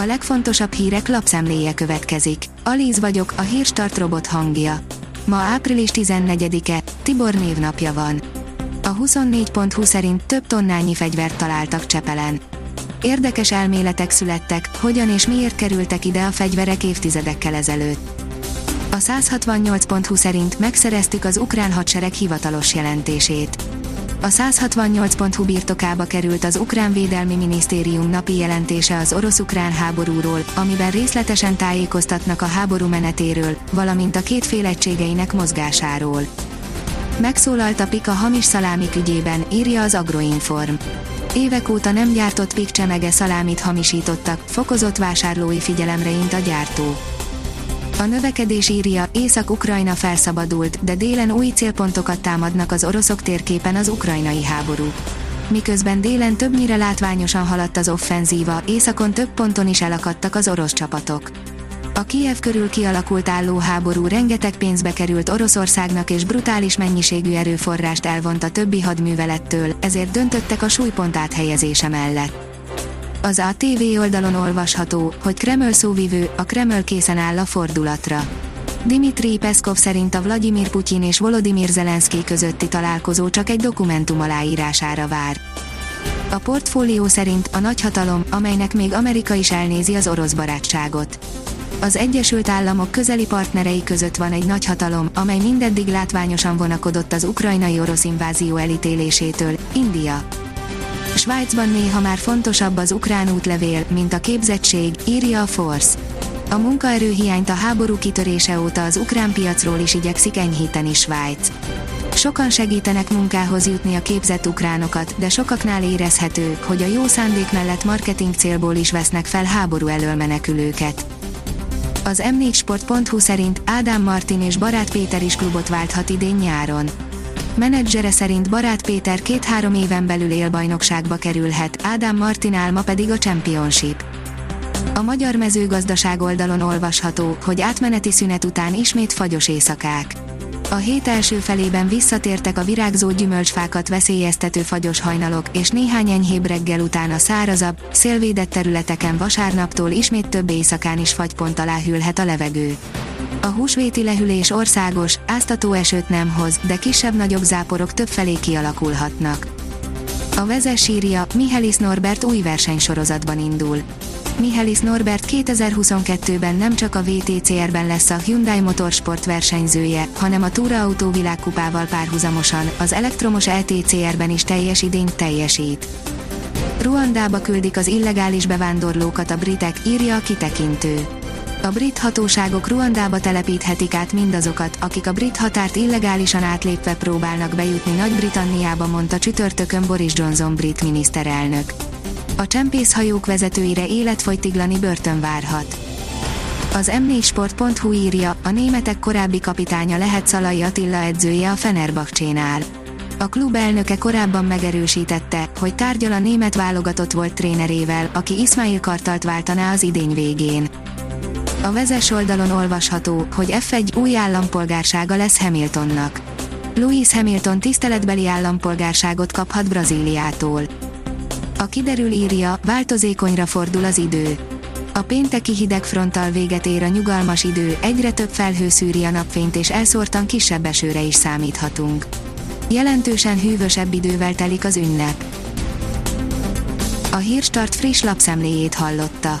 A legfontosabb hírek lapszemléje következik. Alíz vagyok, a hírstart robot hangja. Ma április 14-e, Tibor névnapja van. A 24.20 szerint több tonnányi fegyvert találtak Csepelen. Érdekes elméletek születtek, hogyan és miért kerültek ide a fegyverek évtizedekkel ezelőtt. A 168.20 szerint megszereztük az ukrán hadsereg hivatalos jelentését. A 168.hu birtokába került az Ukrán Védelmi Minisztérium napi jelentése az orosz-ukrán háborúról, amiben részletesen tájékoztatnak a háború menetéről, valamint a két fél egységeinek mozgásáról. Megszólalt a Pika hamis szalámik ügyében, írja az Agroinform. Évek óta nem gyártott Pik csemege szalámit hamisítottak, fokozott vásárlói figyelemre int a gyártó. A növekedés írja, Észak-Ukrajna felszabadult, de délen új célpontokat támadnak az oroszok térképen az ukrajnai háború. Miközben délen többnyire látványosan haladt az offenzíva, északon több ponton is elakadtak az orosz csapatok. A Kiev körül kialakult álló háború rengeteg pénzbe került Oroszországnak és brutális mennyiségű erőforrást elvont a többi hadművelettől, ezért döntöttek a súlypont áthelyezése mellett. Az ATV oldalon olvasható, hogy Kreml szóvivő, a Kreml készen áll a fordulatra. Dimitri Peszkov szerint a Vladimir Putyin és Volodymyr Zelenszky közötti találkozó csak egy dokumentum aláírására vár. A portfólió szerint a nagyhatalom, amelynek még Amerika is elnézi az orosz barátságot. Az Egyesült Államok közeli partnerei között van egy nagyhatalom, amely mindeddig látványosan vonakodott az ukrajnai orosz invázió elítélésétől, India. Svájcban néha már fontosabb az ukrán útlevél, mint a képzettség, írja a Force. A munkaerőhiányt a háború kitörése óta az ukrán piacról is igyekszik enyhíteni Svájc. Sokan segítenek munkához jutni a képzett ukránokat, de sokaknál érezhető, hogy a jó szándék mellett marketing célból is vesznek fel háború elől menekülőket. Az m4sport.hu szerint Ádám Martin és Barát Péter is klubot válthat idén nyáron menedzsere szerint Barát Péter két-három éven belül élbajnokságba kerülhet, Ádám Martin álma pedig a Championship. A magyar mezőgazdaság oldalon olvasható, hogy átmeneti szünet után ismét fagyos éjszakák. A hét első felében visszatértek a virágzó gyümölcsfákat veszélyeztető fagyos hajnalok, és néhány enyhébb reggel után a szárazabb, szélvédett területeken vasárnaptól ismét több éjszakán is fagypont alá hűlhet a levegő. A húsvéti lehűlés országos, áztató esőt nem hoz, de kisebb-nagyobb záporok többfelé kialakulhatnak. A vezes írja, Mihelis Norbert új versenysorozatban indul. Mihelis Norbert 2022-ben nem csak a VTCR-ben lesz a Hyundai Motorsport versenyzője, hanem a Túra Autó világkupával párhuzamosan, az elektromos LTCR-ben is teljes idényt teljesít. Ruandába küldik az illegális bevándorlókat a britek, írja a kitekintő. A brit hatóságok Ruandába telepíthetik át mindazokat, akik a brit határt illegálisan átlépve próbálnak bejutni Nagy-Britanniába, mondta csütörtökön Boris Johnson brit miniszterelnök. A csempészhajók vezetőire életfogytiglani börtön várhat. Az m4sport.hu írja, a németek korábbi kapitánya lehet Szalai Attila edzője a Fenerbahcsénál. A klub elnöke korábban megerősítette, hogy tárgyal a német válogatott volt trénerével, aki Ismail Kartalt váltaná az idény végén. A vezes oldalon olvasható, hogy F1 új állampolgársága lesz Hamiltonnak. Louis Hamilton tiszteletbeli állampolgárságot kaphat Brazíliától. A kiderül írja, változékonyra fordul az idő. A pénteki hideg fronttal véget ér a nyugalmas idő, egyre több felhő szűri a napfényt és elszórtan kisebb esőre is számíthatunk. Jelentősen hűvösebb idővel telik az ünnep. A Hírstart friss lapszemléjét hallotta.